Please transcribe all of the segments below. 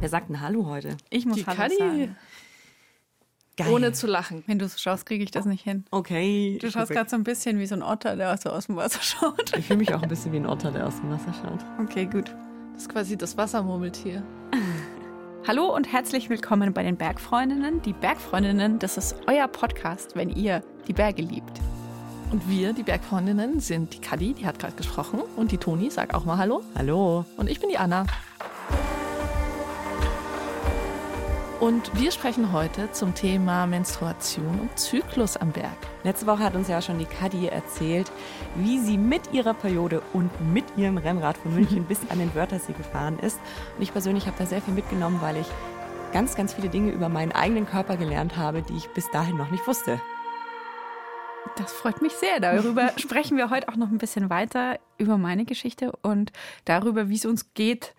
Wer sagt denn Hallo heute? Ich muss Die Hallo Kadi. sagen. Geil. Ohne zu lachen. Wenn du so schaust, kriege ich das nicht hin. Okay. Du schaust gerade so ein bisschen wie so ein Otter, der so aus dem Wasser schaut. Ich fühle mich auch ein bisschen wie ein Otter, der aus dem Wasser schaut. Okay, gut. Das ist quasi das Wassermurmeltier. Hallo und herzlich willkommen bei den Bergfreundinnen. Die Bergfreundinnen, das ist euer Podcast, wenn ihr die Berge liebt. Und wir, die Bergfreundinnen, sind die Kadi, die hat gerade gesprochen. Und die Toni, sag auch mal Hallo. Hallo. Und ich bin die Anna. Und wir sprechen heute zum Thema Menstruation und Zyklus am Berg. Letzte Woche hat uns ja schon die Kadi erzählt, wie sie mit ihrer Periode und mit ihrem Rennrad von München bis an den Wörthersee gefahren ist. Und ich persönlich habe da sehr viel mitgenommen, weil ich ganz, ganz viele Dinge über meinen eigenen Körper gelernt habe, die ich bis dahin noch nicht wusste. Das freut mich sehr. Darüber sprechen wir heute auch noch ein bisschen weiter über meine Geschichte und darüber, wie es uns geht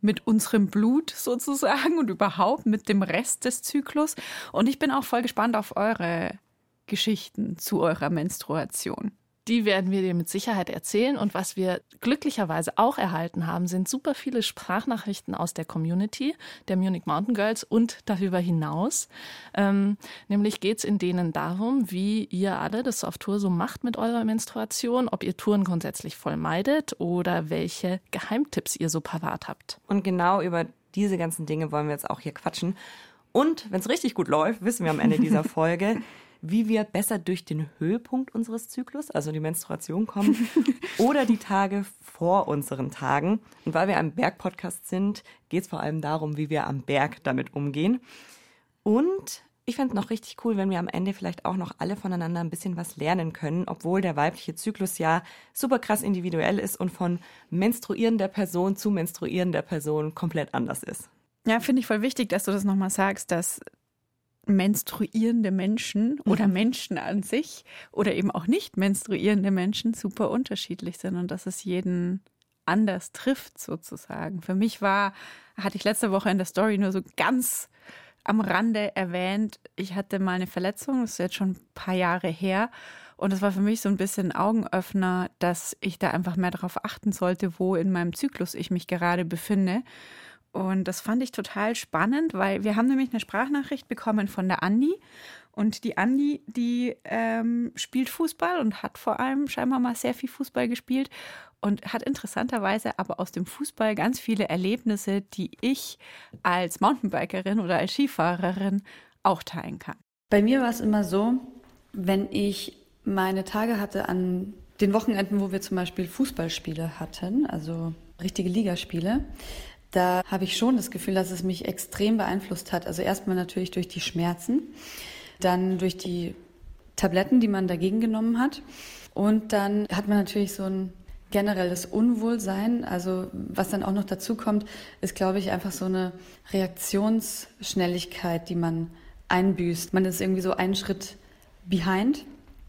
mit unserem Blut sozusagen und überhaupt mit dem Rest des Zyklus. Und ich bin auch voll gespannt auf eure Geschichten zu eurer Menstruation. Die werden wir dir mit Sicherheit erzählen. Und was wir glücklicherweise auch erhalten haben, sind super viele Sprachnachrichten aus der Community der Munich Mountain Girls und darüber hinaus. Ähm, nämlich geht es in denen darum, wie ihr alle das auf Tour so macht mit eurer Menstruation, ob ihr Touren grundsätzlich voll meidet oder welche Geheimtipps ihr so parat habt. Und genau über diese ganzen Dinge wollen wir jetzt auch hier quatschen. Und wenn es richtig gut läuft, wissen wir am Ende dieser Folge, wie wir besser durch den Höhepunkt unseres Zyklus, also die Menstruation, kommen oder die Tage vor unseren Tagen. Und weil wir ein Bergpodcast sind, geht es vor allem darum, wie wir am Berg damit umgehen. Und ich fände es noch richtig cool, wenn wir am Ende vielleicht auch noch alle voneinander ein bisschen was lernen können, obwohl der weibliche Zyklus ja super krass individuell ist und von menstruierender Person zu menstruierender Person komplett anders ist. Ja, finde ich voll wichtig, dass du das nochmal sagst, dass menstruierende Menschen oder Menschen an sich oder eben auch nicht menstruierende Menschen super unterschiedlich sind und dass es jeden anders trifft sozusagen. Für mich war, hatte ich letzte Woche in der Story nur so ganz am Rande erwähnt, ich hatte mal eine Verletzung, das ist jetzt schon ein paar Jahre her. Und es war für mich so ein bisschen Augenöffner, dass ich da einfach mehr darauf achten sollte, wo in meinem Zyklus ich mich gerade befinde. Und das fand ich total spannend, weil wir haben nämlich eine Sprachnachricht bekommen von der Andi. Und die Andi, die ähm, spielt Fußball und hat vor allem scheinbar mal sehr viel Fußball gespielt und hat interessanterweise aber aus dem Fußball ganz viele Erlebnisse, die ich als Mountainbikerin oder als Skifahrerin auch teilen kann. Bei mir war es immer so, wenn ich meine Tage hatte an den Wochenenden, wo wir zum Beispiel Fußballspiele hatten, also richtige Ligaspiele, da habe ich schon das Gefühl, dass es mich extrem beeinflusst hat. Also erstmal natürlich durch die Schmerzen, dann durch die Tabletten, die man dagegen genommen hat. Und dann hat man natürlich so ein generelles Unwohlsein. Also was dann auch noch dazu kommt, ist, glaube ich, einfach so eine Reaktionsschnelligkeit, die man einbüßt. Man ist irgendwie so einen Schritt behind.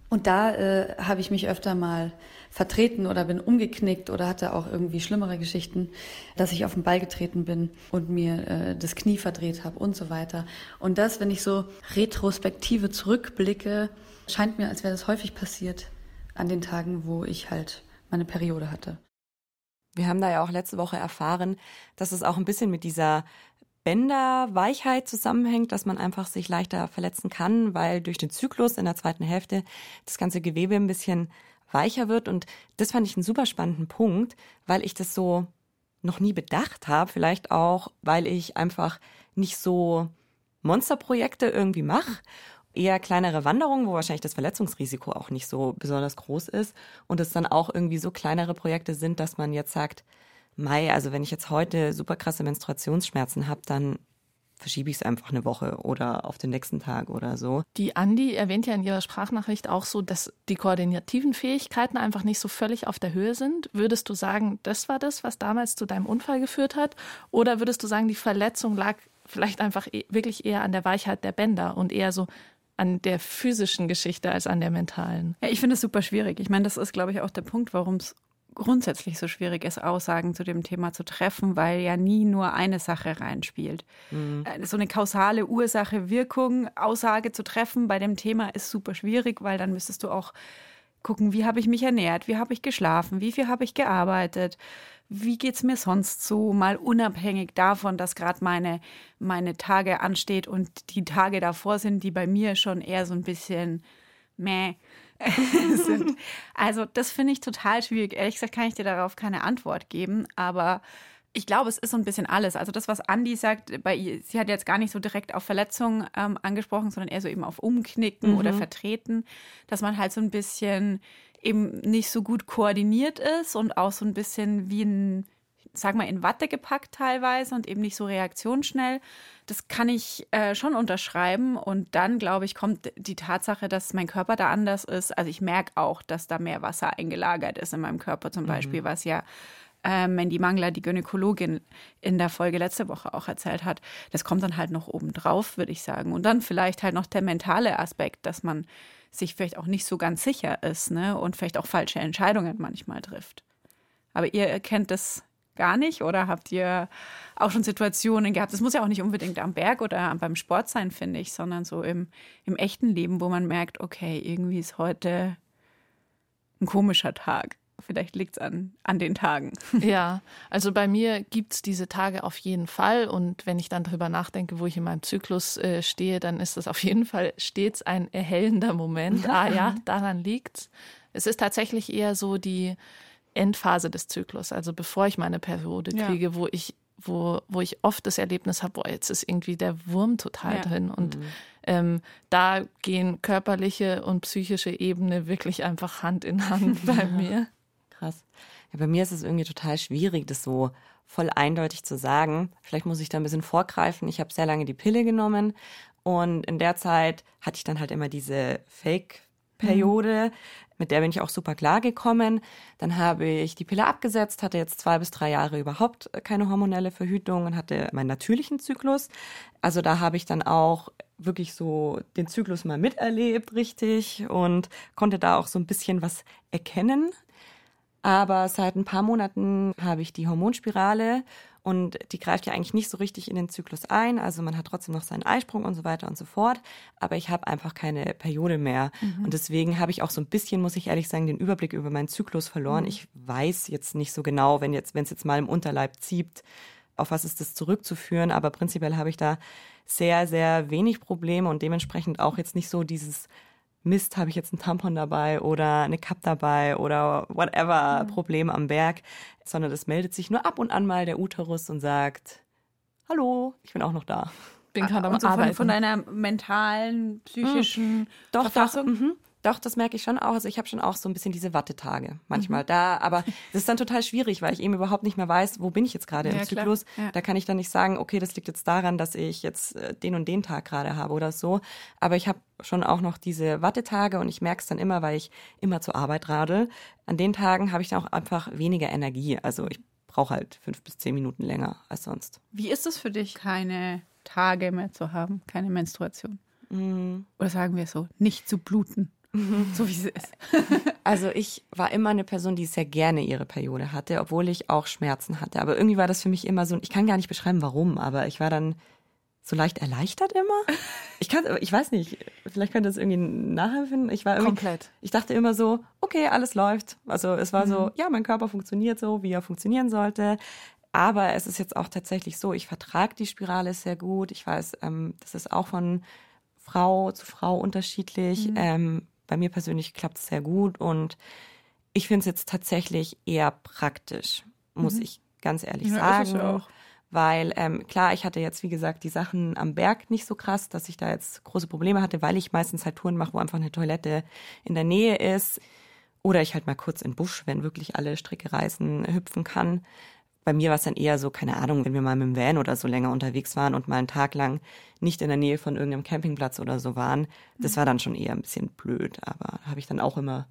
Und da äh, habe ich mich öfter mal vertreten oder bin umgeknickt oder hatte auch irgendwie schlimmere Geschichten, dass ich auf den Ball getreten bin und mir äh, das Knie verdreht habe und so weiter. Und das, wenn ich so retrospektive zurückblicke, scheint mir, als wäre das häufig passiert an den Tagen, wo ich halt meine Periode hatte. Wir haben da ja auch letzte Woche erfahren, dass es auch ein bisschen mit dieser Bänderweichheit zusammenhängt, dass man einfach sich leichter verletzen kann, weil durch den Zyklus in der zweiten Hälfte das ganze Gewebe ein bisschen weicher wird. Und das fand ich einen super spannenden Punkt, weil ich das so noch nie bedacht habe. Vielleicht auch, weil ich einfach nicht so Monsterprojekte irgendwie mache. Eher kleinere Wanderungen, wo wahrscheinlich das Verletzungsrisiko auch nicht so besonders groß ist. Und es dann auch irgendwie so kleinere Projekte sind, dass man jetzt sagt, Mai, also wenn ich jetzt heute super krasse Menstruationsschmerzen habe, dann verschiebe ich es einfach eine Woche oder auf den nächsten Tag oder so. Die Andi erwähnt ja in ihrer Sprachnachricht auch so, dass die koordinativen Fähigkeiten einfach nicht so völlig auf der Höhe sind. Würdest du sagen, das war das, was damals zu deinem Unfall geführt hat? Oder würdest du sagen, die Verletzung lag vielleicht einfach e- wirklich eher an der Weichheit der Bänder und eher so an der physischen Geschichte als an der mentalen? Ja, ich finde es super schwierig. Ich meine, das ist, glaube ich, auch der Punkt, warum es grundsätzlich so schwierig ist, Aussagen zu dem Thema zu treffen, weil ja nie nur eine Sache reinspielt. Mhm. So eine kausale Ursache-Wirkung-Aussage zu treffen bei dem Thema ist super schwierig, weil dann müsstest du auch gucken, wie habe ich mich ernährt, wie habe ich geschlafen, wie viel habe ich gearbeitet, wie geht es mir sonst so, mal unabhängig davon, dass gerade meine, meine Tage ansteht und die Tage davor sind, die bei mir schon eher so ein bisschen meh sind. Also das finde ich total schwierig. Ehrlich gesagt kann ich dir darauf keine Antwort geben, aber ich glaube, es ist so ein bisschen alles. Also das, was Andi sagt, bei ihr, sie hat jetzt gar nicht so direkt auf Verletzungen ähm, angesprochen, sondern eher so eben auf Umknicken mhm. oder Vertreten, dass man halt so ein bisschen eben nicht so gut koordiniert ist und auch so ein bisschen wie ein, sag mal, in Watte gepackt teilweise und eben nicht so reaktionsschnell. Das kann ich äh, schon unterschreiben. Und dann, glaube ich, kommt die Tatsache, dass mein Körper da anders ist. Also ich merke auch, dass da mehr Wasser eingelagert ist in meinem Körper zum mhm. Beispiel, was ja äh, Mandy Mangler, die Gynäkologin, in der Folge letzte Woche auch erzählt hat. Das kommt dann halt noch oben drauf, würde ich sagen. Und dann vielleicht halt noch der mentale Aspekt, dass man sich vielleicht auch nicht so ganz sicher ist ne? und vielleicht auch falsche Entscheidungen manchmal trifft. Aber ihr erkennt das gar nicht oder habt ihr auch schon Situationen gehabt? Das muss ja auch nicht unbedingt am Berg oder beim Sport sein, finde ich, sondern so im, im echten Leben, wo man merkt, okay, irgendwie ist heute ein komischer Tag. Vielleicht liegt es an, an den Tagen. Ja, also bei mir gibt es diese Tage auf jeden Fall. Und wenn ich dann darüber nachdenke, wo ich in meinem Zyklus äh, stehe, dann ist das auf jeden Fall stets ein erhellender Moment. ah ja, daran liegt's. Es ist tatsächlich eher so die Endphase des Zyklus, also bevor ich meine Periode kriege, ja. wo ich wo, wo ich oft das Erlebnis habe, boah, jetzt ist irgendwie der Wurm total ja. drin. Und mhm. ähm, da gehen körperliche und psychische Ebene wirklich einfach Hand in Hand bei mir krass. Ja, bei mir ist es irgendwie total schwierig, das so voll eindeutig zu sagen. Vielleicht muss ich da ein bisschen vorgreifen. Ich habe sehr lange die Pille genommen und in der Zeit hatte ich dann halt immer diese Fake-Periode. Mit der bin ich auch super klar gekommen. Dann habe ich die Pille abgesetzt, hatte jetzt zwei bis drei Jahre überhaupt keine hormonelle Verhütung und hatte meinen natürlichen Zyklus. Also da habe ich dann auch wirklich so den Zyklus mal miterlebt, richtig, und konnte da auch so ein bisschen was erkennen aber seit ein paar Monaten habe ich die Hormonspirale und die greift ja eigentlich nicht so richtig in den Zyklus ein. Also man hat trotzdem noch seinen Eisprung und so weiter und so fort. Aber ich habe einfach keine Periode mehr. Mhm. Und deswegen habe ich auch so ein bisschen, muss ich ehrlich sagen, den Überblick über meinen Zyklus verloren. Mhm. Ich weiß jetzt nicht so genau, wenn jetzt, wenn es jetzt mal im Unterleib zieht, auf was ist das zurückzuführen. Aber prinzipiell habe ich da sehr, sehr wenig Probleme und dementsprechend auch jetzt nicht so dieses Mist, habe ich jetzt einen Tampon dabei oder eine Cup dabei oder whatever, mhm. Problem am Berg, sondern es meldet sich nur ab und an mal der Uterus und sagt, hallo, ich bin auch noch da. Bin gerade am so Arbeiten. Von, von deiner mentalen, psychischen mhm. Doch, Verfassung? Doch, mhm. Doch, das merke ich schon auch. Also ich habe schon auch so ein bisschen diese Wattetage manchmal mhm. da, aber das ist dann total schwierig, weil ich eben überhaupt nicht mehr weiß, wo bin ich jetzt gerade ja, im Zyklus. Ja. Da kann ich dann nicht sagen, okay, das liegt jetzt daran, dass ich jetzt äh, den und den Tag gerade habe oder so. Aber ich habe schon auch noch diese Wattetage und ich merke es dann immer, weil ich immer zur Arbeit radel. An den Tagen habe ich dann auch einfach weniger Energie. Also ich brauche halt fünf bis zehn Minuten länger als sonst. Wie ist es für dich, keine Tage mehr zu haben, keine Menstruation? Mhm. Oder sagen wir es so, nicht zu bluten? so wie sie ist. also ich war immer eine Person, die sehr gerne ihre Periode hatte, obwohl ich auch Schmerzen hatte. Aber irgendwie war das für mich immer so, ich kann gar nicht beschreiben, warum, aber ich war dann so leicht erleichtert immer. Ich kann, ich weiß nicht, vielleicht könnte das irgendwie nachhelfen. Ich war irgendwie, komplett. Ich dachte immer so, okay, alles läuft. Also es war mhm. so, ja, mein Körper funktioniert so, wie er funktionieren sollte. Aber es ist jetzt auch tatsächlich so, ich vertrage die Spirale sehr gut. Ich weiß, ähm, das ist auch von Frau zu Frau unterschiedlich. Mhm. Ähm, bei mir persönlich klappt es sehr gut und ich finde es jetzt tatsächlich eher praktisch, muss mhm. ich ganz ehrlich ja, sagen. Weil ähm, klar, ich hatte jetzt, wie gesagt, die Sachen am Berg nicht so krass, dass ich da jetzt große Probleme hatte, weil ich meistens halt Touren mache, wo einfach eine Toilette in der Nähe ist. Oder ich halt mal kurz in Busch, wenn wirklich alle Stricke reißen, hüpfen kann. Bei mir war es dann eher so, keine Ahnung, wenn wir mal mit dem Van oder so länger unterwegs waren und mal einen Tag lang nicht in der Nähe von irgendeinem Campingplatz oder so waren. Das war dann schon eher ein bisschen blöd, aber habe ich dann auch immer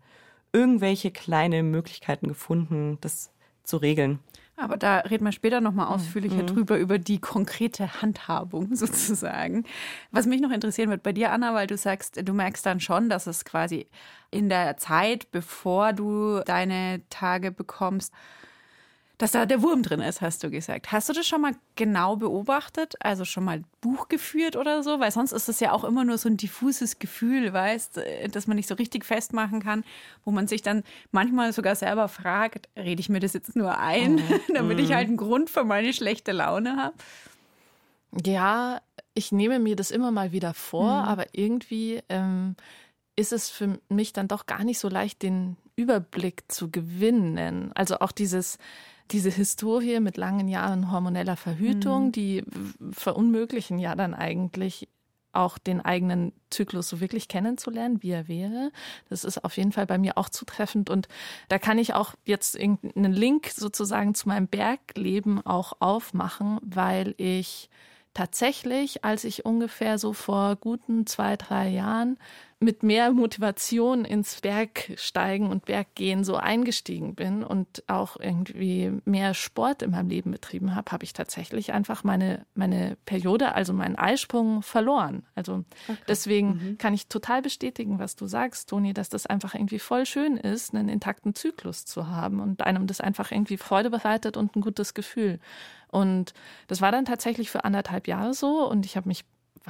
irgendwelche kleine Möglichkeiten gefunden, das zu regeln. Aber da reden wir später nochmal ausführlicher mhm. drüber, über die konkrete Handhabung sozusagen. Was mich noch interessieren wird bei dir, Anna, weil du sagst, du merkst dann schon, dass es quasi in der Zeit, bevor du deine Tage bekommst, dass da der Wurm drin ist, hast du gesagt. Hast du das schon mal genau beobachtet? Also schon mal Buch geführt oder so? Weil sonst ist es ja auch immer nur so ein diffuses Gefühl, weißt, äh, dass man nicht so richtig festmachen kann, wo man sich dann manchmal sogar selber fragt, rede ich mir das jetzt nur ein, mhm. damit ich mhm. halt einen Grund für meine schlechte Laune habe? Ja, ich nehme mir das immer mal wieder vor, mhm. aber irgendwie ähm, ist es für mich dann doch gar nicht so leicht, den Überblick zu gewinnen. Also auch dieses, diese Historie mit langen Jahren hormoneller Verhütung, mhm. die verunmöglichen ja dann eigentlich auch den eigenen Zyklus so wirklich kennenzulernen, wie er wäre. Das ist auf jeden Fall bei mir auch zutreffend. Und da kann ich auch jetzt einen Link sozusagen zu meinem Bergleben auch aufmachen, weil ich tatsächlich, als ich ungefähr so vor guten zwei, drei Jahren mit mehr Motivation ins Bergsteigen und Berggehen so eingestiegen bin und auch irgendwie mehr Sport in meinem Leben betrieben habe, habe ich tatsächlich einfach meine, meine Periode, also meinen Eisprung verloren. Also okay. deswegen mhm. kann ich total bestätigen, was du sagst, Toni, dass das einfach irgendwie voll schön ist, einen intakten Zyklus zu haben und einem das einfach irgendwie Freude bereitet und ein gutes Gefühl. Und das war dann tatsächlich für anderthalb Jahre so und ich habe mich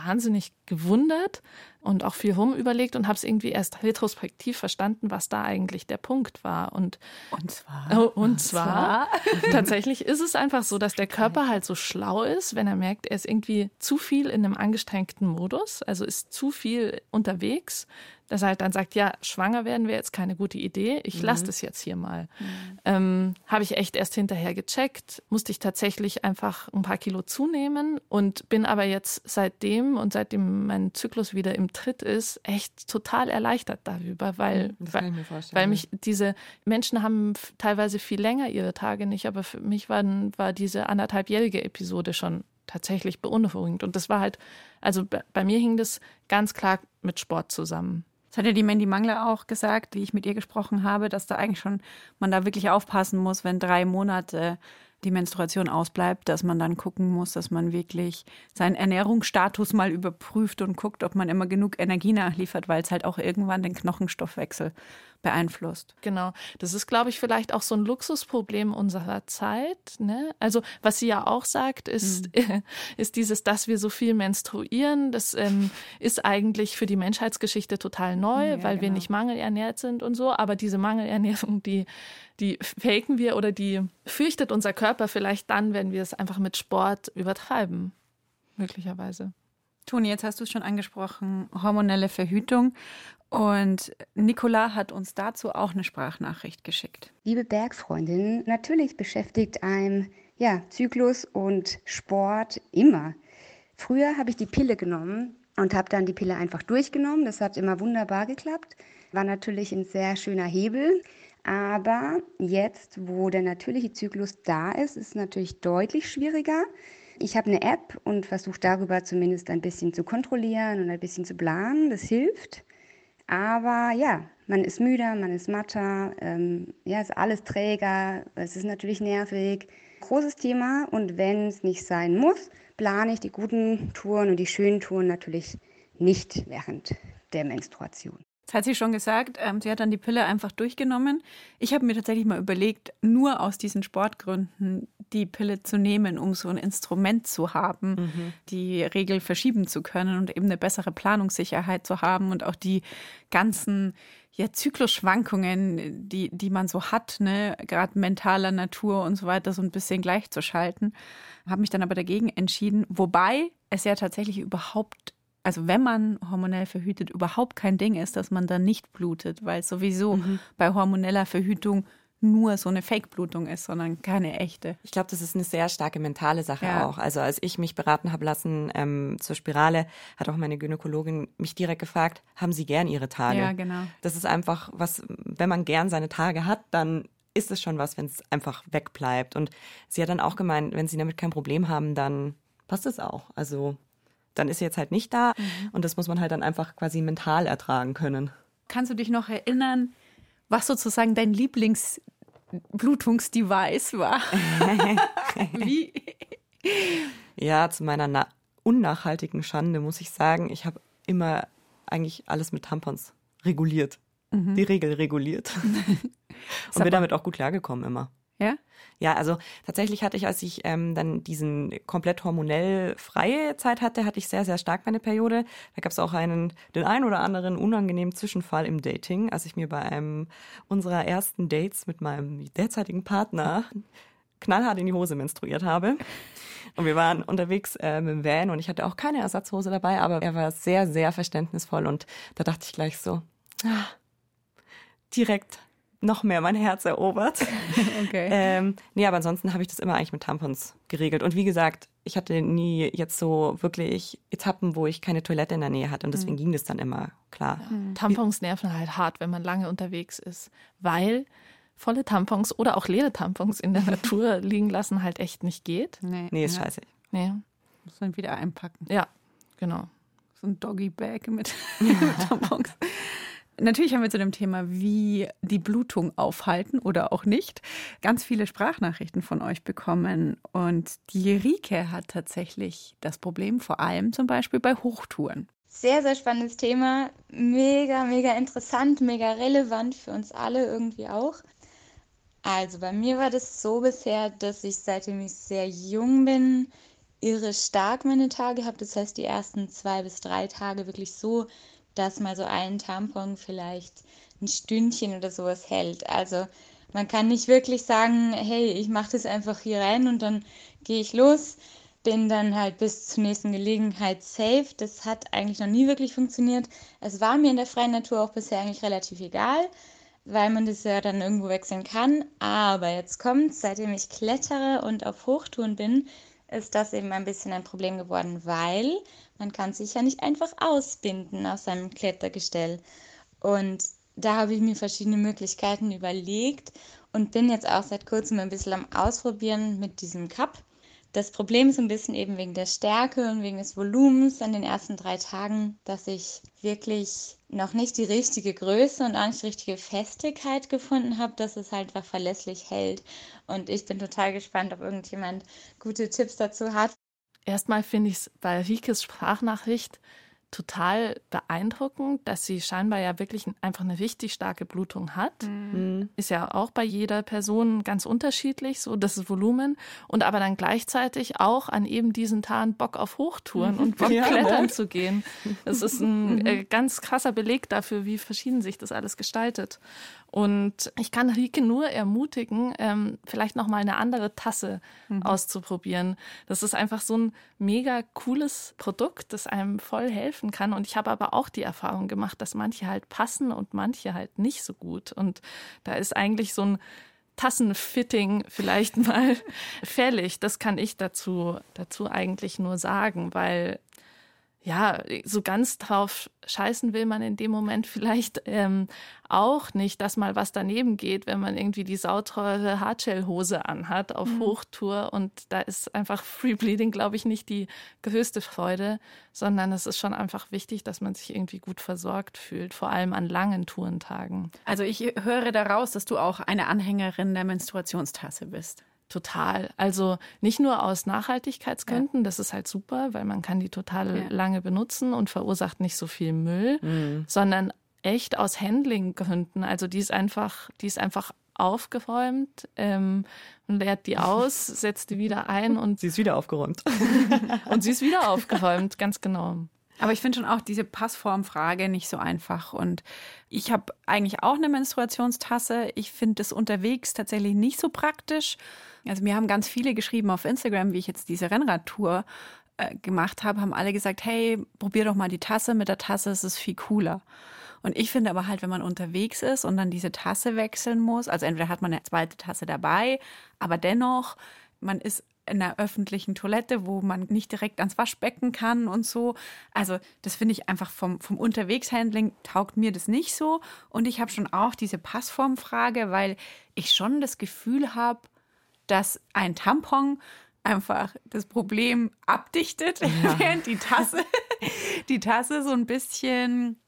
wahnsinnig gewundert und auch viel rumüberlegt und habe es irgendwie erst retrospektiv verstanden, was da eigentlich der Punkt war. Und, und zwar, oh, und, und zwar, zwar? tatsächlich ist es einfach so, dass der Körper halt so schlau ist, wenn er merkt, er ist irgendwie zu viel in einem angestrengten Modus, also ist zu viel unterwegs, dass er halt dann sagt, ja, schwanger werden wäre jetzt keine gute Idee, ich mhm. lasse das jetzt hier mal. Mhm. Ähm, Habe ich echt erst hinterher gecheckt, musste ich tatsächlich einfach ein paar Kilo zunehmen und bin aber jetzt seitdem und seitdem mein Zyklus wieder im Tritt ist, echt total erleichtert darüber, weil, weil, weil mich diese Menschen haben teilweise viel länger ihre Tage nicht, aber für mich war, war diese anderthalbjährige Episode schon tatsächlich beunruhigend. Und das war halt, also bei mir hing das ganz klar mit Sport zusammen. Das hat ja die Mandy Mangler auch gesagt, wie ich mit ihr gesprochen habe, dass da eigentlich schon man da wirklich aufpassen muss, wenn drei Monate die Menstruation ausbleibt, dass man dann gucken muss, dass man wirklich seinen Ernährungsstatus mal überprüft und guckt, ob man immer genug Energie nachliefert, weil es halt auch irgendwann den Knochenstoffwechsel beeinflusst. Genau. Das ist, glaube ich, vielleicht auch so ein Luxusproblem unserer Zeit. Ne? Also, was sie ja auch sagt, ist, mhm. ist dieses, dass wir so viel menstruieren. Das ähm, ist eigentlich für die Menschheitsgeschichte total neu, ja, weil genau. wir nicht mangelernährt sind und so. Aber diese Mangelernährung, die, die faken wir oder die fürchtet unser Körper vielleicht dann, wenn wir es einfach mit Sport übertreiben. Möglicherweise. Toni, jetzt hast du es schon angesprochen, hormonelle Verhütung. Und Nicola hat uns dazu auch eine Sprachnachricht geschickt. Liebe Bergfreundin, natürlich beschäftigt ein ja, Zyklus und Sport immer. Früher habe ich die Pille genommen und habe dann die Pille einfach durchgenommen. Das hat immer wunderbar geklappt. War natürlich ein sehr schöner Hebel. Aber jetzt, wo der natürliche Zyklus da ist, ist es natürlich deutlich schwieriger. Ich habe eine App und versuche darüber zumindest ein bisschen zu kontrollieren und ein bisschen zu planen. Das hilft. Aber ja, man ist müder, man ist matter, ähm, ja, ist alles träger, es ist natürlich nervig. Großes Thema und wenn es nicht sein muss, plane ich die guten Touren und die schönen Touren natürlich nicht während der Menstruation. Das hat sie schon gesagt. Ähm, sie hat dann die Pille einfach durchgenommen. Ich habe mir tatsächlich mal überlegt, nur aus diesen Sportgründen die Pille zu nehmen, um so ein Instrument zu haben, mhm. die Regel verschieben zu können und eben eine bessere Planungssicherheit zu haben und auch die ganzen ja, Zyklusschwankungen, die, die man so hat, ne, gerade mentaler Natur und so weiter, so ein bisschen gleichzuschalten. Habe mich dann aber dagegen entschieden, wobei es ja tatsächlich überhaupt also wenn man hormonell verhütet, überhaupt kein Ding ist, dass man dann nicht blutet, weil sowieso mhm. bei hormoneller Verhütung nur so eine Fake-Blutung ist, sondern keine echte. Ich glaube, das ist eine sehr starke mentale Sache ja. auch. Also als ich mich beraten habe lassen ähm, zur Spirale, hat auch meine Gynäkologin mich direkt gefragt, haben Sie gern Ihre Tage? Ja, genau. Das ist einfach was, wenn man gern seine Tage hat, dann ist es schon was, wenn es einfach wegbleibt. Und sie hat dann auch gemeint, wenn Sie damit kein Problem haben, dann passt es auch. Also dann ist sie jetzt halt nicht da mhm. und das muss man halt dann einfach quasi mental ertragen können. Kannst du dich noch erinnern, was sozusagen dein Lieblingsblutungsdevice war? Wie? Ja, zu meiner unnachhaltigen Schande muss ich sagen, ich habe immer eigentlich alles mit Tampons reguliert. Mhm. Die Regel reguliert. und bin damit auch gut klargekommen immer. Ja? Ja, also tatsächlich hatte ich, als ich ähm, dann diesen komplett hormonell freie Zeit hatte, hatte ich sehr, sehr stark meine Periode. Da gab es auch einen, den einen oder anderen unangenehmen Zwischenfall im Dating, als ich mir bei einem unserer ersten Dates mit meinem derzeitigen Partner knallhart in die Hose menstruiert habe. Und wir waren unterwegs äh, mit dem Van und ich hatte auch keine Ersatzhose dabei, aber er war sehr, sehr verständnisvoll und da dachte ich gleich so, ah, direkt noch mehr mein Herz erobert. Okay. Ähm, nee, aber ansonsten habe ich das immer eigentlich mit Tampons geregelt. Und wie gesagt, ich hatte nie jetzt so wirklich Etappen, wo ich keine Toilette in der Nähe hatte und deswegen ging das dann immer klar. Tampons nerven halt hart, wenn man lange unterwegs ist, weil volle Tampons oder auch leere Tampons in der Natur liegen lassen halt echt nicht geht. Nee, Nee, ist ja. scheiße. Nee. Muss man wieder einpacken. Ja, genau. So ein Doggy-Bag mit Tampons. Natürlich haben wir zu dem Thema, wie die Blutung aufhalten oder auch nicht, ganz viele Sprachnachrichten von euch bekommen. Und die Rike hat tatsächlich das Problem, vor allem zum Beispiel bei Hochtouren. Sehr, sehr spannendes Thema. Mega, mega interessant, mega relevant für uns alle irgendwie auch. Also bei mir war das so bisher, dass ich seitdem ich sehr jung bin, irre stark meine Tage habe. Das heißt, die ersten zwei bis drei Tage wirklich so, dass mal so ein Tampon vielleicht ein Stündchen oder sowas hält. Also man kann nicht wirklich sagen, hey, ich mache das einfach hier rein und dann gehe ich los bin dann halt bis zur nächsten Gelegenheit safe. Das hat eigentlich noch nie wirklich funktioniert. Es war mir in der freien Natur auch bisher eigentlich relativ egal, weil man das ja dann irgendwo wechseln kann. Aber jetzt kommt, seitdem ich klettere und auf Hochtouren bin, ist das eben ein bisschen ein Problem geworden, weil man kann sich ja nicht einfach ausbinden aus seinem Klettergestell. Und da habe ich mir verschiedene Möglichkeiten überlegt und bin jetzt auch seit kurzem ein bisschen am Ausprobieren mit diesem Cup. Das Problem ist ein bisschen eben wegen der Stärke und wegen des Volumens an den ersten drei Tagen, dass ich wirklich noch nicht die richtige Größe und auch nicht die richtige Festigkeit gefunden habe, dass es halt einfach verlässlich hält. Und ich bin total gespannt, ob irgendjemand gute Tipps dazu hat. Erstmal finde ich es bei Rikes Sprachnachricht total beeindruckend, dass sie scheinbar ja wirklich einfach eine richtig starke Blutung hat. Mhm. Ist ja auch bei jeder Person ganz unterschiedlich, so das Volumen. Und aber dann gleichzeitig auch an eben diesen Tagen Bock auf Hochtouren und Bock Ja, klettern ne? zu gehen. Das ist ein äh, ganz krasser Beleg dafür, wie verschieden sich das alles gestaltet. Und ich kann Rike nur ermutigen, ähm, vielleicht noch mal eine andere Tasse auszuprobieren. Das ist einfach so ein mega cooles Produkt, das einem voll helfen kann. Und ich habe aber auch die Erfahrung gemacht, dass manche halt passen und manche halt nicht so gut. Und da ist eigentlich so ein Tassenfitting vielleicht mal fällig. Das kann ich dazu, dazu eigentlich nur sagen, weil ja, so ganz drauf scheißen will man in dem Moment vielleicht ähm, auch nicht, dass mal was daneben geht, wenn man irgendwie die sauteure Hardshell-Hose anhat auf Hochtour und da ist einfach Free Bleeding, glaube ich, nicht die höchste Freude, sondern es ist schon einfach wichtig, dass man sich irgendwie gut versorgt fühlt, vor allem an langen Tourentagen. Also ich höre daraus, dass du auch eine Anhängerin der Menstruationstasse bist. Total. Also nicht nur aus Nachhaltigkeitsgründen, das ist halt super, weil man kann die total Ja. lange benutzen und verursacht nicht so viel Müll, sondern echt aus Handlinggründen. Also die ist einfach, die ist einfach aufgeräumt, ähm, man leert die aus, setzt die wieder ein und, Sie ist wieder aufgeräumt. und sie ist wieder aufgeräumt, ganz genau. Aber ich finde schon auch diese Passformfrage nicht so einfach. Und ich habe eigentlich auch eine Menstruationstasse. Ich finde das unterwegs tatsächlich nicht so praktisch. Also mir haben ganz viele geschrieben auf Instagram, wie ich jetzt diese Rennradtour äh, gemacht habe, haben alle gesagt, hey, probier doch mal die Tasse. Mit der Tasse ist es viel cooler. Und ich finde aber halt, wenn man unterwegs ist und dann diese Tasse wechseln muss, also entweder hat man eine zweite Tasse dabei, aber dennoch, man ist in einer öffentlichen Toilette, wo man nicht direkt ans Waschbecken kann und so. Also das finde ich einfach vom, vom Unterwegshandling taugt mir das nicht so. Und ich habe schon auch diese Passformfrage, weil ich schon das Gefühl habe, dass ein Tampon einfach das Problem abdichtet, während die Tasse, die Tasse so ein bisschen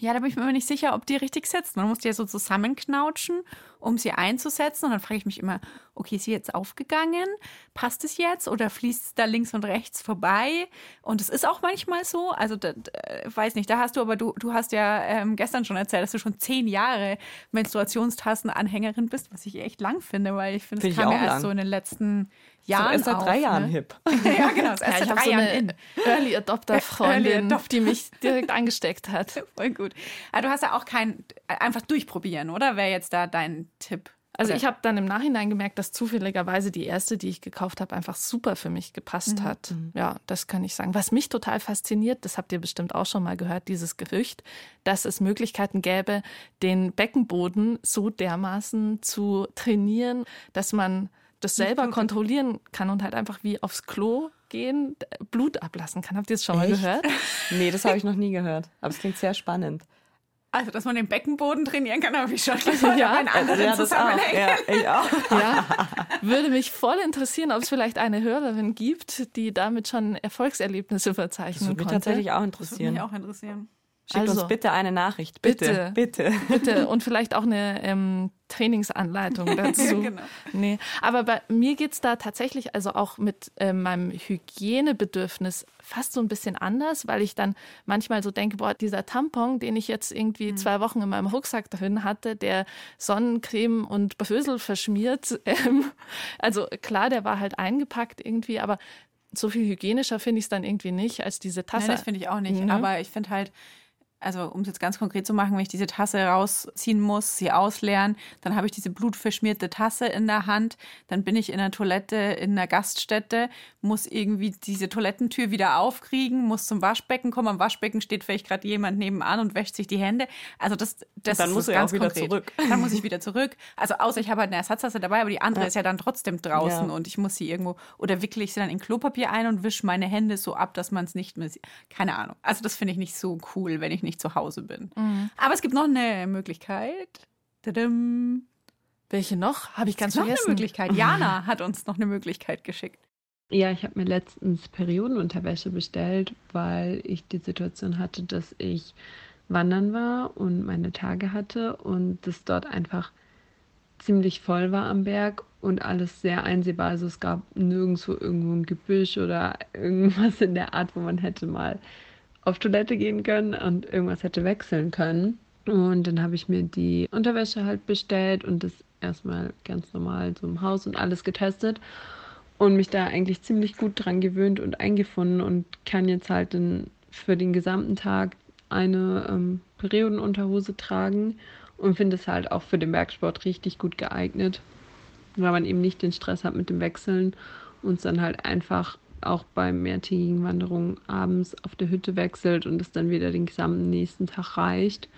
ja, da bin ich mir immer nicht sicher, ob die richtig sitzt. Man muss die ja so zusammenknautschen um sie einzusetzen. Und dann frage ich mich immer, okay, ist sie jetzt aufgegangen? Passt es jetzt oder fließt es da links und rechts vorbei? Und es ist auch manchmal so. Also, da, da, weiß nicht, da hast du aber, du, du hast ja ähm, gestern schon erzählt, dass du schon zehn Jahre Menstruationstassenanhängerin bist, was ich echt lang finde, weil ich finde, es kam ja erst lang. so in den letzten Jahren. erst seit auf, drei Jahren ne? hip. ja, genau, ist Ja, erst ich seit habe drei so Jahren eine in. Early Adopter Early Freundin, Adopter. die mich direkt angesteckt hat. Voll gut. Aber du hast ja auch kein, einfach durchprobieren, oder? Wäre jetzt da dein Tipp? Also Oder- ich habe dann im Nachhinein gemerkt, dass zufälligerweise die erste, die ich gekauft habe, einfach super für mich gepasst hat. Ja, das kann ich sagen. Was mich total fasziniert, das habt ihr bestimmt auch schon mal gehört, dieses Gerücht, dass es Möglichkeiten gäbe, den Beckenboden so dermaßen zu trainieren, dass man das selber kontrollieren kann und halt einfach wie aufs Klo gehen, Blut ablassen kann. Habt ihr das schon mal Echt? gehört? Nee, das habe ich noch nie gehört. Aber es klingt sehr spannend. Also, dass man den Beckenboden trainieren kann, habe ich schon Ja, in anderen ja, das auch. Ja, ich auch. Ja, würde mich voll interessieren, ob es vielleicht eine Hörerin gibt, die damit schon Erfolgserlebnisse Das verzeichnen würde mich konnte. tatsächlich auch Das würde interessieren. mich auch interessieren. Schickt Also, uns bitte eine Nachricht. Bitte. Bitte. Bitte. Und vielleicht auch eine ähm, Trainingsanleitung dazu. Genau. Nee. Aber bei mir geht's da tatsächlich also auch mit ähm, meinem Hygienebedürfnis fast so ein bisschen anders, weil ich dann manchmal so denke, boah, dieser Tampon, den ich jetzt irgendwie zwei Wochen in meinem Rucksack drin hatte, der Sonnencreme und Bösel verschmiert. Ähm, also klar, der war halt eingepackt irgendwie, aber so viel hygienischer finde ich es dann irgendwie nicht als diese Tasse. Nein, das finde ich auch nicht. Ne? Aber ich finde halt, also um es jetzt ganz konkret zu machen, wenn ich diese Tasse rausziehen muss, sie ausleeren, dann habe ich diese blutverschmierte Tasse in der Hand, dann bin ich in der Toilette in einer Gaststätte, muss irgendwie diese Toilettentür wieder aufkriegen, muss zum Waschbecken kommen. Am Waschbecken steht vielleicht gerade jemand nebenan und wäscht sich die Hände. Also das, das dann ist du ja ganz auch wieder konkret. zurück. Dann muss ich wieder zurück. Also außer ich habe halt eine Ersatztasse dabei, aber die andere ist ja dann trotzdem draußen Ja. und ich muss sie irgendwo oder wickle ich sie dann in Klopapier ein und wische meine Hände so ab, dass man es nicht mehr sieht. Keine Ahnung. Also das finde ich nicht so cool, wenn ich nicht zu Hause bin. Aber es gibt noch eine Möglichkeit. Tadam. Welche noch? Habe ich ganz noch eine vergessen. Möglichkeit. Jana hat uns noch eine Möglichkeit geschickt. Ja, ich habe mir letztens Periodenunterwäsche bestellt, weil ich die Situation hatte, dass ich wandern war und meine Tage hatte und es dort einfach ziemlich voll war am Berg und alles sehr einsehbar. Also es gab nirgendwo irgendwo ein Gebüsch oder irgendwas in der Art, wo man hätte mal auf Toilette gehen können und irgendwas hätte wechseln können. Und dann habe ich mir die Unterwäsche halt bestellt und das erstmal ganz normal so im Haus und alles getestet und mich da eigentlich ziemlich gut dran gewöhnt und eingefunden und kann jetzt halt den, für den gesamten Tag eine ähm, Periodenunterhose tragen und finde es halt auch für den Bergsport richtig gut geeignet, weil man eben nicht den Stress hat mit dem Wechseln und es dann halt einfach auch bei mehrtägigen Wanderungen abends auf der Hütte wechselt und es dann wieder den gesamten nächsten Tag reicht.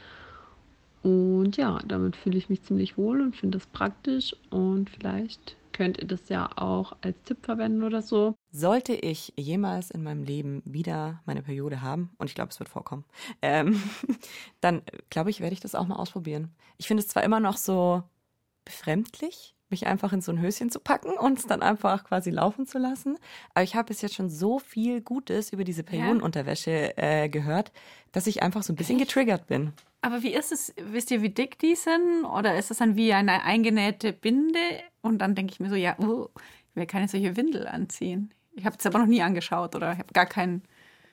Und ja, damit fühle ich mich ziemlich wohl und finde das praktisch und vielleicht könnt ihr das ja auch als Tipp verwenden oder so. Sollte ich jemals in meinem Leben wieder meine Periode haben, und ich glaube, es wird vorkommen, ähm, dann äh, glaube ich, werde ich das auch mal ausprobieren. Ich finde es zwar immer noch so befremdlich, mich einfach in so ein Höschen zu packen und es dann einfach quasi laufen zu lassen, aber ich habe bis jetzt schon so viel Gutes über diese Periodenunterwäsche äh, gehört, dass ich einfach so ein bisschen getriggert bin. Aber wie ist es? Wisst ihr, wie dick die sind? Oder ist es dann wie eine eingenähte Binde? Und dann denke ich mir so, ja, uh, ich will keine solche Windel anziehen. Ich habe es aber noch nie angeschaut oder ich habe gar kein,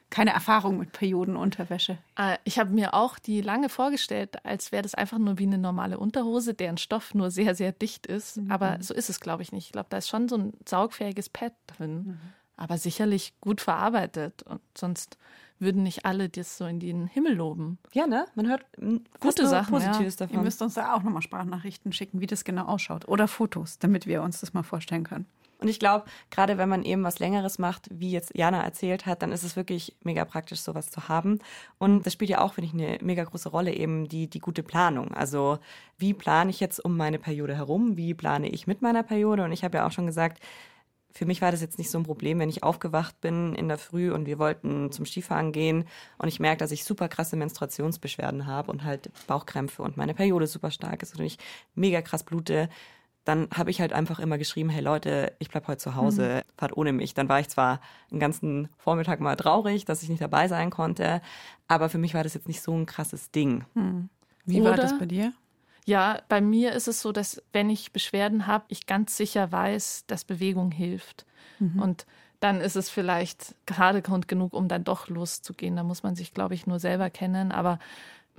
keine Erfahrung mit Periodenunterwäsche. Äh, Ich habe mir auch die lange vorgestellt, als wäre das einfach nur wie eine normale Unterhose, deren Stoff nur sehr, sehr dicht ist. Aber so ist es, glaube ich, nicht. Ich glaube, da ist schon so ein saugfähiges Pad drin. Aber sicherlich gut verarbeitet. Und sonst würden nicht alle das so in den Himmel loben. Ja, ne? Man hört mm, Gute Sachen, Positives Ihr davon. müsst uns da auch nochmal Sprachnachrichten schicken, wie das genau ausschaut. Oder Fotos, damit wir uns das mal vorstellen können. Und ich glaube, gerade wenn man eben was Längeres macht, wie jetzt Jana erzählt hat, dann ist es wirklich mega praktisch, sowas zu haben. Und das spielt ja auch, finde ich, eine mega große Rolle, eben die, die gute Planung. Also wie plane ich jetzt um meine Periode herum? Wie plane ich mit meiner Periode? Und ich habe ja auch schon gesagt, für mich war das jetzt nicht so ein Problem, wenn ich aufgewacht bin in der Früh und wir wollten zum Skifahren gehen und ich merke, dass ich super krasse Menstruationsbeschwerden habe und halt Bauchkrämpfe und meine Periode super stark ist und ich mega krass blute, dann habe ich halt einfach immer geschrieben, hey Leute, ich bleib heute zu Hause, fahrt ohne mich. Dann war ich zwar den ganzen Vormittag mal traurig, dass ich nicht dabei sein konnte, aber für mich war das jetzt nicht so ein krasses Ding. Wie war Oder- das bei dir? Ja, bei mir ist es so, dass wenn ich Beschwerden habe, ich ganz sicher weiß, dass Bewegung hilft. Mhm. Und dann ist es vielleicht gerade Grund genug, um dann doch loszugehen. Da muss man sich, glaube ich, nur selber kennen, aber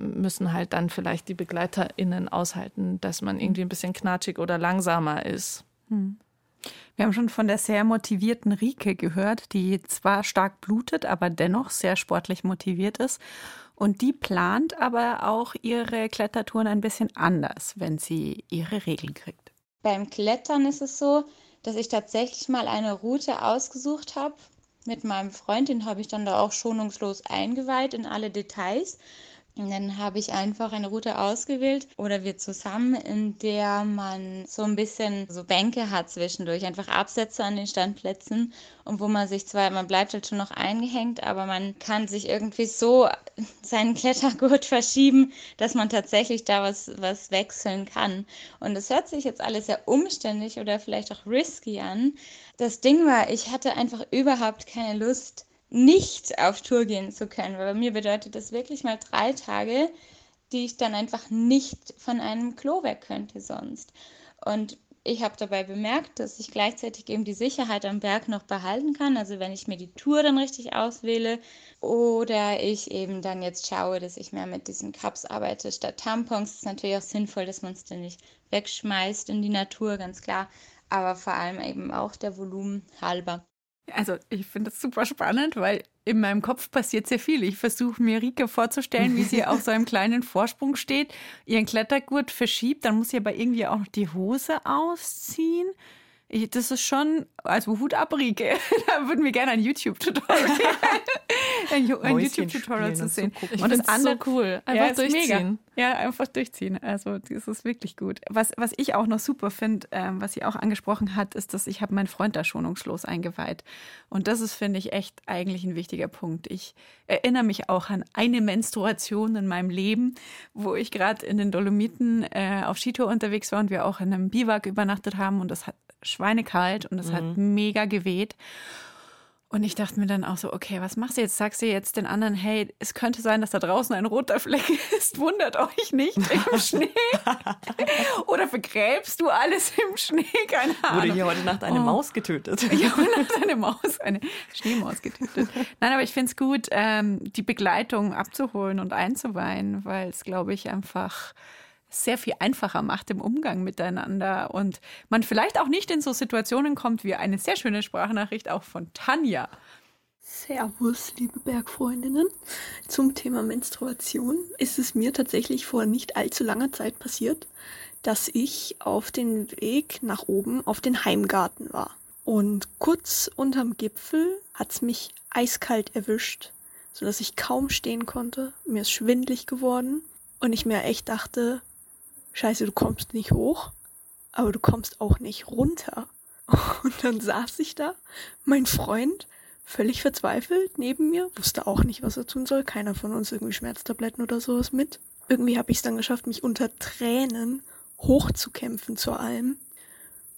müssen halt dann vielleicht die BegleiterInnen aushalten, dass man irgendwie ein bisschen knatschig oder langsamer ist. Mhm. Wir haben schon von der sehr motivierten Rike gehört, die zwar stark blutet, aber dennoch sehr sportlich motiviert ist. Und die plant aber auch ihre Klettertouren ein bisschen anders, wenn sie ihre Regeln kriegt. Beim Klettern ist es so, dass ich tatsächlich mal eine Route ausgesucht habe. Mit meinem Freund, den habe ich dann da auch schonungslos eingeweiht in alle Details. Und dann habe ich einfach eine Route ausgewählt oder wir zusammen, in der man so ein bisschen so Bänke hat zwischendurch, einfach Absätze an den Standplätzen und wo man sich zwar, man bleibt halt schon noch eingehängt, aber man kann sich irgendwie so seinen Klettergurt verschieben, dass man tatsächlich da was, was wechseln kann. Und das hört sich jetzt alles sehr umständlich oder vielleicht auch risky an. Das Ding war, ich hatte einfach überhaupt keine Lust, nicht auf Tour gehen zu können. Weil bei mir bedeutet das wirklich mal drei Tage, die ich dann einfach nicht von einem Klo weg könnte sonst. Und ich habe dabei bemerkt, dass ich gleichzeitig eben die Sicherheit am Berg noch behalten kann. Also wenn ich mir die Tour dann richtig auswähle oder ich eben dann jetzt schaue, dass ich mehr mit diesen Cups arbeite statt Tampons. ist natürlich auch sinnvoll, dass man es dann nicht wegschmeißt in die Natur, ganz klar. Aber vor allem eben auch der Volumen halber. Also ich finde das super spannend, weil in meinem Kopf passiert sehr viel. Ich versuche mir Rike vorzustellen, wie sie auf so einem kleinen Vorsprung steht, ihren Klettergurt verschiebt, dann muss sie aber irgendwie auch noch die Hose ausziehen. Ich, das ist schon, also Hut ab, Rike. da würden wir gerne ein YouTube-Tutorial ein, ein YouTube-Tutorial zu sehen. Ich und das andere so cool. Einfach ja, durchziehen. Ja, einfach durchziehen. Also das ist wirklich gut. Was, was ich auch noch super finde, ähm, was sie auch angesprochen hat, ist, dass ich habe meinen Freund da schonungslos eingeweiht. Und das ist, finde ich, echt eigentlich ein wichtiger Punkt. Ich erinnere mich auch an eine Menstruation in meinem Leben, wo ich gerade in den Dolomiten äh, auf Skitour unterwegs war und wir auch in einem Biwak übernachtet haben und das hat schweinekalt und es mhm. hat mega geweht. Und ich dachte mir dann auch so, okay, was machst du jetzt? Sagst du jetzt den anderen, hey, es könnte sein, dass da draußen ein roter Fleck ist, wundert euch nicht im Schnee. Oder vergräbst du alles im Schnee? Keine Ahnung. Wurde hier heute Nacht eine oh. Maus getötet? Ja, heute Nacht eine Maus, eine Schneemaus getötet. Nein, aber ich finde es gut, ähm, die Begleitung abzuholen und einzuweihen, weil es, glaube ich, einfach sehr viel einfacher macht im Umgang miteinander und man vielleicht auch nicht in so Situationen kommt wie eine sehr schöne Sprachnachricht auch von Tanja. Servus, liebe Bergfreundinnen. Zum Thema Menstruation ist es mir tatsächlich vor nicht allzu langer Zeit passiert, dass ich auf dem Weg nach oben auf den Heimgarten war. Und kurz unterm Gipfel hat es mich eiskalt erwischt, sodass ich kaum stehen konnte. Mir ist schwindlig geworden und ich mir echt dachte, scheiße, du kommst nicht hoch, aber du kommst auch nicht runter. Und dann saß ich da, mein Freund, völlig verzweifelt neben mir, wusste auch nicht, was er tun soll. Keiner von uns irgendwie Schmerztabletten oder sowas mit. Irgendwie habe ich es dann geschafft, mich unter Tränen hochzukämpfen zu allem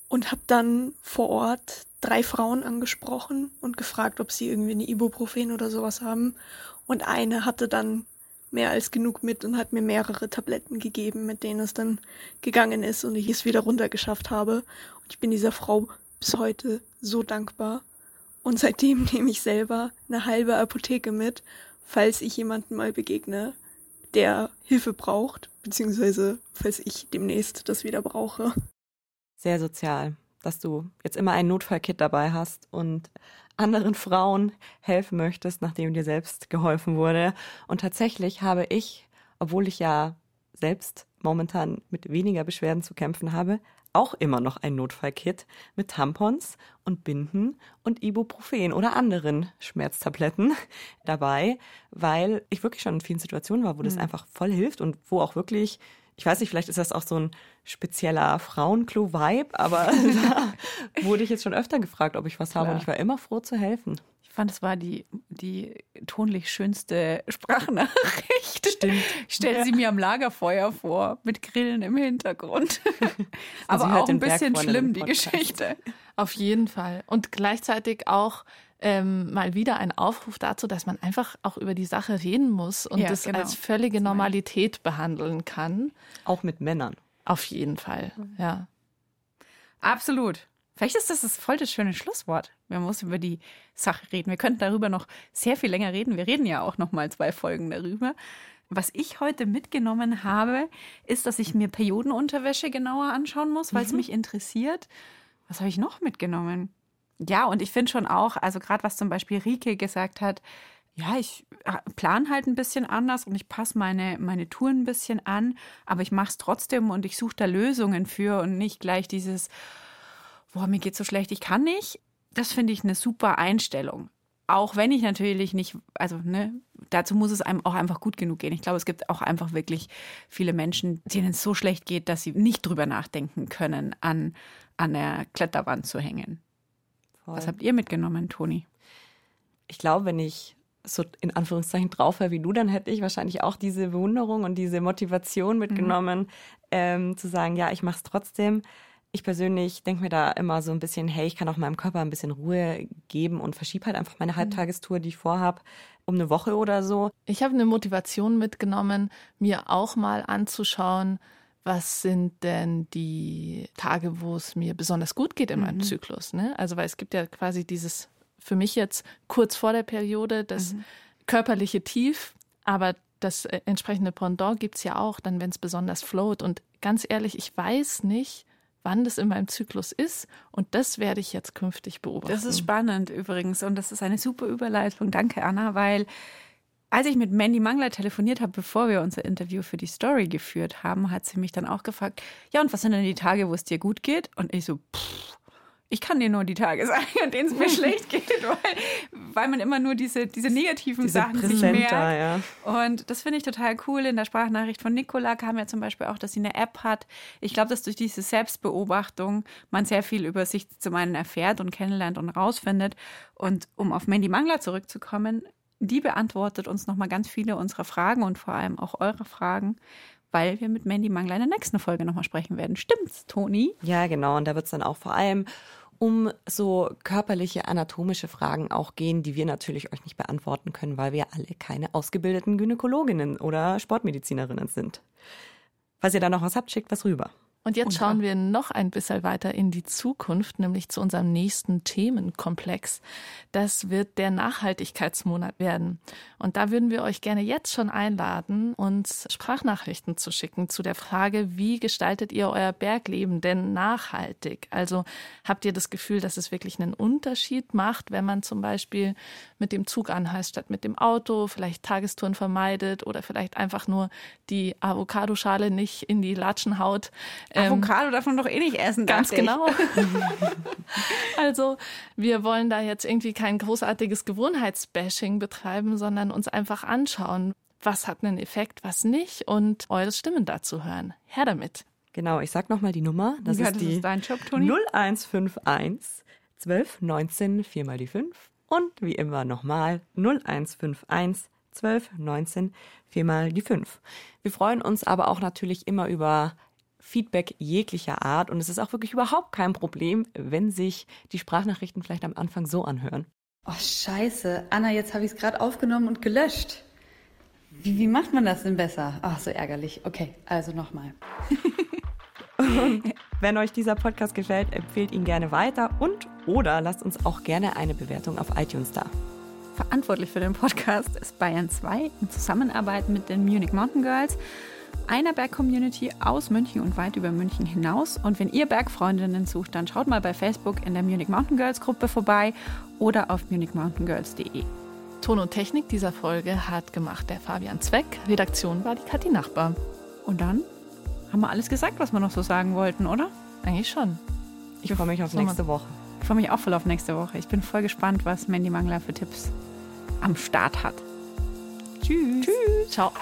und habe dann vor Ort drei Frauen angesprochen und gefragt, ob sie irgendwie eine Ibuprofen oder sowas haben. Und eine hatte dann mehr als genug mit und hat mir mehrere Tabletten gegeben, mit denen es dann gegangen ist und ich es wieder runtergeschafft habe. Und ich bin dieser Frau bis heute so dankbar. Und seitdem nehme ich selber eine halbe Apotheke mit, falls ich jemanden mal begegne, der Hilfe braucht, beziehungsweise falls ich demnächst das wieder brauche. Sehr sozial, dass du jetzt immer ein Notfallkit dabei hast und anderen Frauen helfen möchtest, nachdem dir selbst geholfen wurde. Und tatsächlich habe ich, obwohl ich ja selbst momentan mit weniger Beschwerden zu kämpfen habe, auch immer noch ein Notfallkit mit Tampons und Binden und Ibuprofen oder anderen Schmerztabletten dabei, weil ich wirklich schon in vielen Situationen war, wo das mhm. einfach voll hilft und wo auch wirklich ich weiß nicht, vielleicht ist das auch so ein spezieller Frauenklo-Vibe, aber da wurde ich jetzt schon öfter gefragt, ob ich was Klar. habe und ich war immer froh zu helfen. Ich fand, es war die, die tonlich schönste Sprachnachricht. Stimmt. Ich stelle ja. sie mir am Lagerfeuer vor, mit Grillen im Hintergrund. aber auch ein bisschen schlimm, die Geschichte. Auf jeden Fall. Und gleichzeitig auch ähm, mal wieder ein Aufruf dazu, dass man einfach auch über die Sache reden muss und ja, das genau. als völlige Normalität behandeln kann. Auch mit Männern. Auf jeden Fall, ja. Absolut. Vielleicht ist das, das voll das schöne Schlusswort. Wir müssen über die Sache reden. Wir könnten darüber noch sehr viel länger reden. Wir reden ja auch noch mal zwei Folgen darüber. Was ich heute mitgenommen habe, ist, dass ich mir Periodenunterwäsche genauer anschauen muss, weil es mich interessiert. Was habe ich noch mitgenommen? Ja, und ich finde schon auch, also gerade was zum Beispiel Rike gesagt hat, ja, ich äh, plan halt ein bisschen anders und ich passe meine, meine Touren ein bisschen an, aber ich mache es trotzdem und ich suche da Lösungen für und nicht gleich dieses, boah, mir geht so schlecht, ich kann nicht. Das finde ich eine super Einstellung. Auch wenn ich natürlich nicht, also ne, dazu muss es einem auch einfach gut genug gehen. Ich glaube, es gibt auch einfach wirklich viele Menschen, denen es so schlecht geht, dass sie nicht drüber nachdenken können, an, an der Kletterwand zu hängen. Voll. Was habt ihr mitgenommen, Toni? Ich glaube, wenn ich so in Anführungszeichen drauf wäre wie du, dann hätte ich wahrscheinlich auch diese Bewunderung und diese Motivation mitgenommen, ähm, zu sagen, ja, ich mache es trotzdem. Ich persönlich denke mir da immer so ein bisschen, hey, ich kann auch meinem Körper ein bisschen Ruhe geben und verschiebe halt einfach meine Halbtagestour, die ich vorhab, um eine Woche oder so. Ich habe eine Motivation mitgenommen, mir auch mal anzuschauen, was sind denn die Tage, wo es mir besonders gut geht in meinem Zyklus. Ne? Also, weil es gibt ja quasi dieses, für mich jetzt kurz vor der Periode, das körperliche Tief, aber das äh, entsprechende Pendant gibt es ja auch, dann, wenn es besonders float. Und ganz ehrlich, ich weiß nicht, wann das in meinem Zyklus ist. Und das werde ich jetzt künftig beobachten. Das ist spannend übrigens und das ist eine super Überleitung. Danke, Anna, weil als ich mit Mandy Mangler telefoniert habe, bevor wir unser Interview für die Story geführt haben, hat sie mich dann auch gefragt, ja, und was sind denn die Tage, wo es dir gut geht? Und ich so, pff, ich kann dir nur die Tage sagen, an denen es mir schlecht geht, weil, weil man immer nur diese, diese negativen Diese Sachen sich merkt. ja. Und das finde ich total cool. In der Sprachnachricht von Nicola kam ja zum Beispiel auch, dass sie eine App hat. Ich glaube, dass durch diese Selbstbeobachtung man sehr viel über sich zum einen erfährt und kennenlernt und rausfindet. Und um auf Mandy Mangler zurückzukommen, die beantwortet uns nochmal ganz viele unserer Fragen und vor allem auch eure Fragen, weil wir mit Mandy Mangler in der nächsten Folge nochmal sprechen werden. Stimmt's, Toni? Ja, genau. Und da wird es dann auch vor allem um so körperliche, anatomische Fragen auch gehen, die wir natürlich euch nicht beantworten können, weil wir alle keine ausgebildeten Gynäkologinnen oder Sportmedizinerinnen sind. Falls ihr da noch was habt, schickt was rüber. Und jetzt schauen wir noch ein bisschen weiter in die Zukunft, nämlich zu unserem nächsten Themenkomplex. Das wird der Nachhaltigkeitsmonat werden. Und da würden wir euch gerne jetzt schon einladen, uns Sprachnachrichten zu schicken zu der Frage, wie gestaltet ihr euer Bergleben denn nachhaltig? Also habt ihr das Gefühl, dass es wirklich einen Unterschied macht, wenn man zum Beispiel mit dem Zug anreist statt mit dem Auto, vielleicht Tagestouren vermeidet oder vielleicht einfach nur die Avocadoschale nicht in die Latschen haut? Ähm, Avocado darf man doch eh nicht essen. Ganz genau. also wir wollen da jetzt irgendwie kein großartiges Gewohnheitsbashing betreiben, sondern uns einfach anschauen, was hat einen Effekt, was nicht und eure Stimmen dazu hören. Her damit. Genau, ich sag nochmal die Nummer. Das ja, ist das die ist dein Job, Toni. 0151 12 19 4 mal die 5 und wie immer nochmal 0151 12 19 4 mal die 5. Wir freuen uns aber auch natürlich immer über Feedback jeglicher Art und es ist auch wirklich überhaupt kein Problem, wenn sich die Sprachnachrichten vielleicht am Anfang so anhören. Oh, scheiße. Anna, jetzt habe ich es gerade aufgenommen und gelöscht. Wie, wie macht man das denn besser? Ach, so ärgerlich. Okay, also nochmal. Wenn euch dieser Podcast gefällt, empfehlt ihn gerne weiter und oder lasst uns auch gerne eine Bewertung auf iTunes da. Verantwortlich für den Podcast ist Bayern 2 in Zusammenarbeit mit den Munich Mountain Girls, einer Berg-Community aus München und weit über München hinaus. Und wenn ihr Bergfreundinnen sucht, dann schaut mal bei Facebook in der Munich Mountain Girls Gruppe vorbei oder auf munichmountaingirls.de. Ton und Technik dieser Folge hat gemacht der Fabian Zweck. Redaktion war die Kathi Nachbar. Und dann haben wir alles gesagt, was wir noch so sagen wollten, oder? Eigentlich schon. Ich freue mich auf nächste Woche. Ich freue mich auch voll auf nächste Woche. Ich bin voll gespannt, was Mandy Mangler für Tipps am Start hat. Tschüss. Tschüss. Ciao.